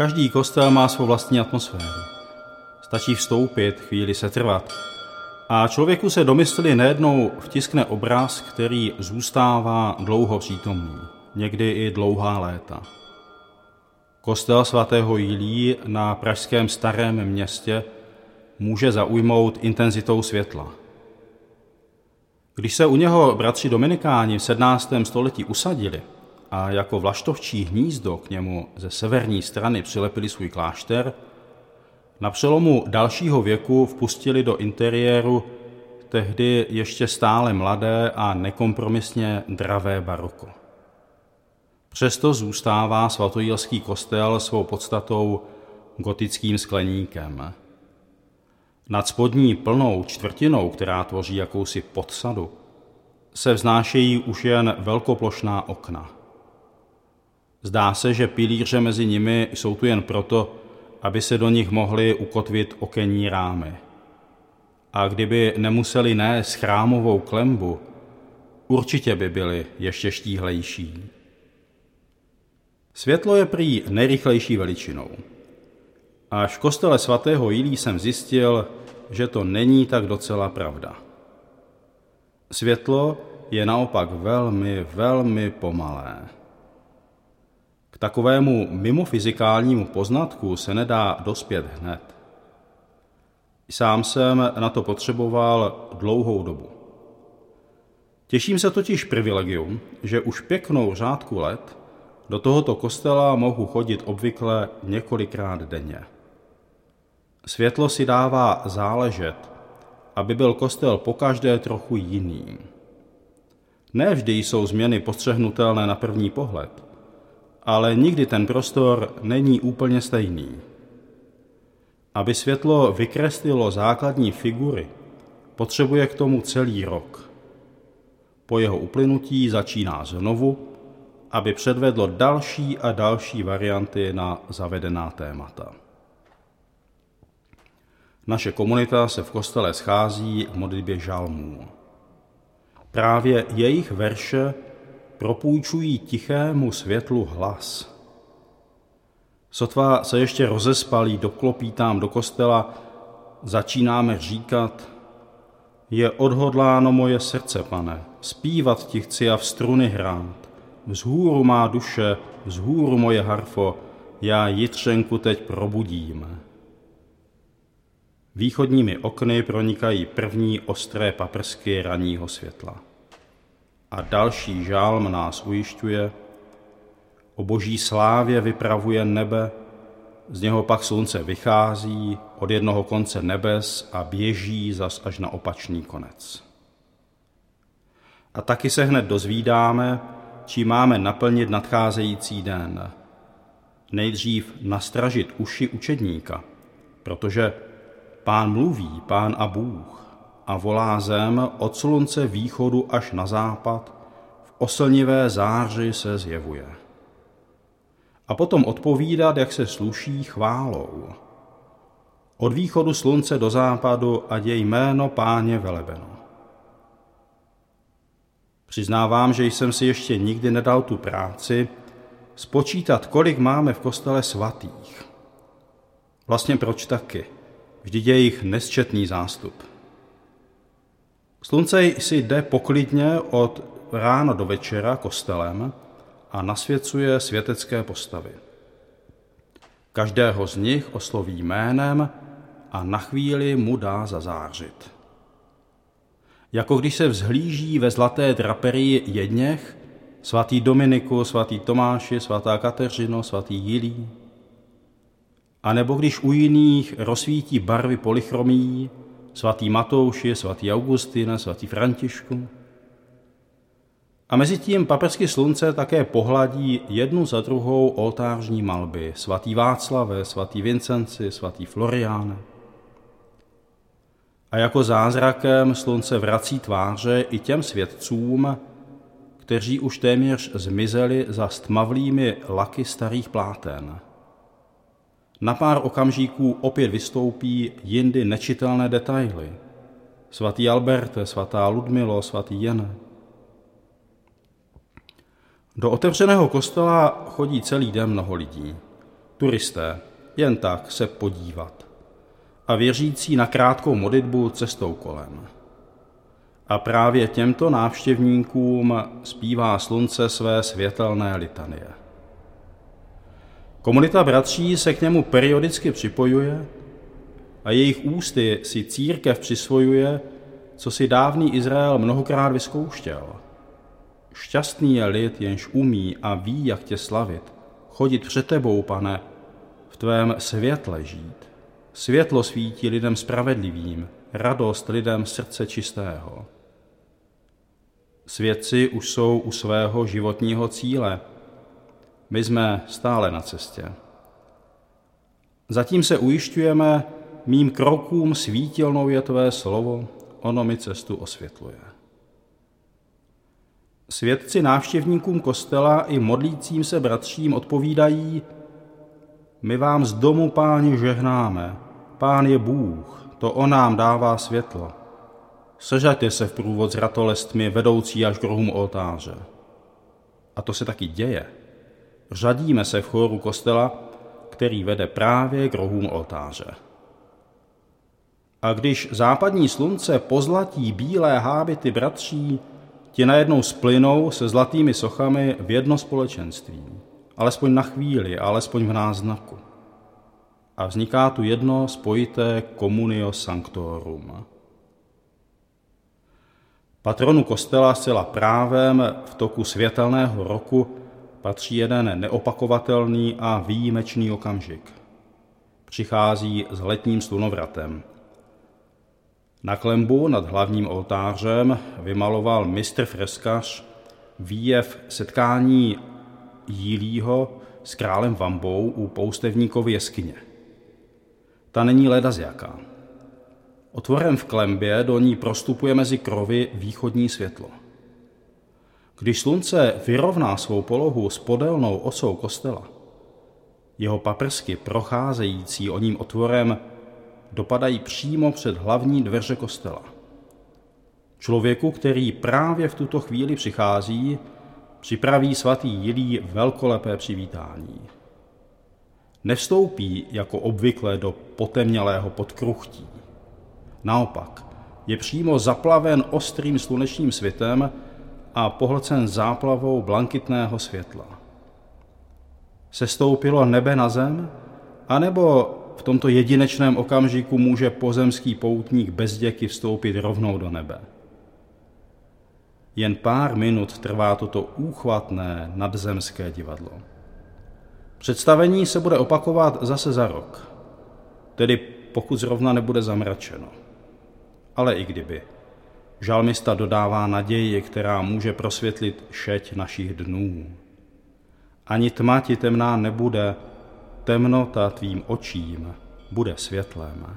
Každý kostel má svou vlastní atmosféru. Stačí vstoupit, chvíli se trvat. A člověku se domyslí nejednou vtiskne obraz, který zůstává dlouho přítomný, někdy i dlouhá léta. Kostel svatého Jílí na pražském starém městě může zaujmout intenzitou světla. Když se u něho bratři Dominikáni v 17. století usadili a jako vlaštovčí hnízdo k němu ze severní strany přilepili svůj klášter, na přelomu dalšího věku vpustili do interiéru tehdy ještě stále mladé a nekompromisně dravé baroko. Přesto zůstává svatojílský kostel svou podstatou gotickým skleníkem. Nad spodní plnou čtvrtinou, která tvoří jakousi podsadu, se vznášejí už jen velkoplošná okna. Zdá se, že pilíře mezi nimi jsou tu jen proto, aby se do nich mohly ukotvit okenní rámy. A kdyby nemuseli nést chrámovou klembu, určitě by byly ještě štíhlejší. Světlo je prý nejrychlejší veličinou. Až v kostele svatého Jilí jsem zjistil, že to není tak docela pravda. Světlo je naopak velmi, velmi pomalé. Takovému mimofyzikálnímu poznatku se nedá dospět hned. Sám jsem na to potřeboval dlouhou dobu. Těším se totiž privilegium, že už pěknou řádku let do tohoto kostela mohu chodit obvykle několikrát denně. Světlo si dává záležet, aby byl kostel pokaždé trochu jiný. Ne vždy jsou změny postřehnutelné na první pohled, ale nikdy ten prostor není úplně stejný. Aby světlo vykreslilo základní figury, potřebuje k tomu celý rok. Po jeho uplynutí začíná znovu, aby předvedlo další a další varianty na zavedená témata. Naše komunita se v kostele schází v modlitbě žalmů. Právě jejich verše propůjčují tichému světlu hlas. Sotva se ještě rozespalí doklopítám do kostela, začínáme říkat, je odhodláno moje srdce, pane, zpívat ti chci a v struny hrát. Vzhůru má duše, vzhůru moje harfo, já jitřenku teď probudím. Východními okny pronikají první ostré paprsky raního světla. A další žálm nás ujišťuje, o boží slávě vypravuje nebe, z něho pak slunce vychází od jednoho konce nebes a běží zas až na opačný konec. A taky se hned dozvídáme, čím máme naplnit nadcházející den. Nejdřív nastražit uši učedníka, protože Pán mluví, pán a Bůh, a volá zem od slunce východu až na západ, v oslnivé záři se zjevuje. A potom odpovídat, jak se sluší chválou. Od východu slunce do západu, ať je jméno páně velebeno. Přiznávám, že jsem si ještě nikdy nedal tu práci spočítat, kolik máme v kostele svatých. Vlastně proč taky? Vždyť je jich nesčetný zástup. Slunce si jde poklidně od rána do večera kostelem a nasvěcuje světecké postavy. Každého z nich osloví jménem a na chvíli mu dá zazářit. Jako když se vzhlíží ve zlaté draperii jedněch, svatý Dominiku, svatý Tomáši, svatá Kateřino, svatý Jilí, a nebo když u jiných rozsvítí barvy polychromí, svatý Matouši, svatý Augustin, svatý Františku. A mezi tím paprsky slunce také pohladí jednu za druhou oltářní malby, svatý Václave, svatý Vincenci, svatý Florián. A jako zázrakem slunce vrací tváře i těm svědcům, kteří už téměř zmizeli za stmavlými laky starých pláten. Na pár okamžíků opět vystoupí jindy nečitelné detaily. Svatý Alberte, svatá Ludmilo, svatý Jan. Do otevřeného kostela chodí celý den mnoho lidí. turisté, jen tak se podívat a věřící na krátkou modlitbu cestou kolem. A právě těmto návštěvníkům zpívá slunce své světelné litanie. Komunita bratří se k němu periodicky připojuje a jejich ústy si církev přisvojuje, co si dávný Izrael mnohokrát vyzkouštěl. Šťastný je lid, jenž umí a ví, jak tě slavit, chodit před tebou, pane, v tvém světle žít. Světlo svítí lidem spravedlivým, radost lidem srdce čistého. Svědci už jsou u svého životního cíle. My jsme stále na cestě. Zatím se ujišťujeme, mým krokům svítilnou je tvé slovo, ono mi cestu osvětluje. Svědci návštěvníkům kostela i modlícím se bratřím odpovídají, my vám z domu, páni, žehnáme. Pán je Bůh, to on nám dává světlo. Sežaďte se v průvod s ratolestmi vedoucí až k rohům oltáře. A to se taky děje. Řadíme se v chóru kostela, který vede právě k rohům oltáře. A když západní slunce pozlatí bílé hábity bratří, ti najednou splynou se zlatými sochami v jedno společenství. Alespoň na chvíli, alespoň v náznaku. A vzniká tu jedno spojité communio sanctorum. Patronu kostela zcela právem v toku světelného roku patří jeden neopakovatelný a výjimečný okamžik. Přichází s letním slunovratem. Na klembu nad hlavním oltářem vymaloval mistr freskař výjev setkání Jílího s králem Vambou u poustevníkovy jeskyně. Ta není leda jaká. Otvorem v klembě do ní prostupuje mezi krovy východní světlo. Když slunce vyrovná svou polohu s podélnou osou kostela, jeho paprsky procházející o ním otvorem dopadají přímo před hlavní dveře kostela. Člověku, který právě v tuto chvíli přichází, připraví svatý Jilí velkolepé přivítání. Nevstoupí jako obvykle do potemnělého podkruchtí. Naopak, je přímo zaplaven ostrým slunečním světem a pohlcen záplavou blankitného světla. Sestoupilo nebe na zem, anebo v tomto jedinečném okamžiku může pozemský poutník bez děky vstoupit rovnou do nebe. Jen pár minut trvá toto úchvatné nadzemské divadlo. Představení se bude opakovat zase za rok, tedy pokud zrovna nebude zamračeno. Ale i kdyby. Žalmista dodává naději, která může prosvětlit šeť našich dnů. Ani tma ti temná nebude, temnota tvým očím bude světlem.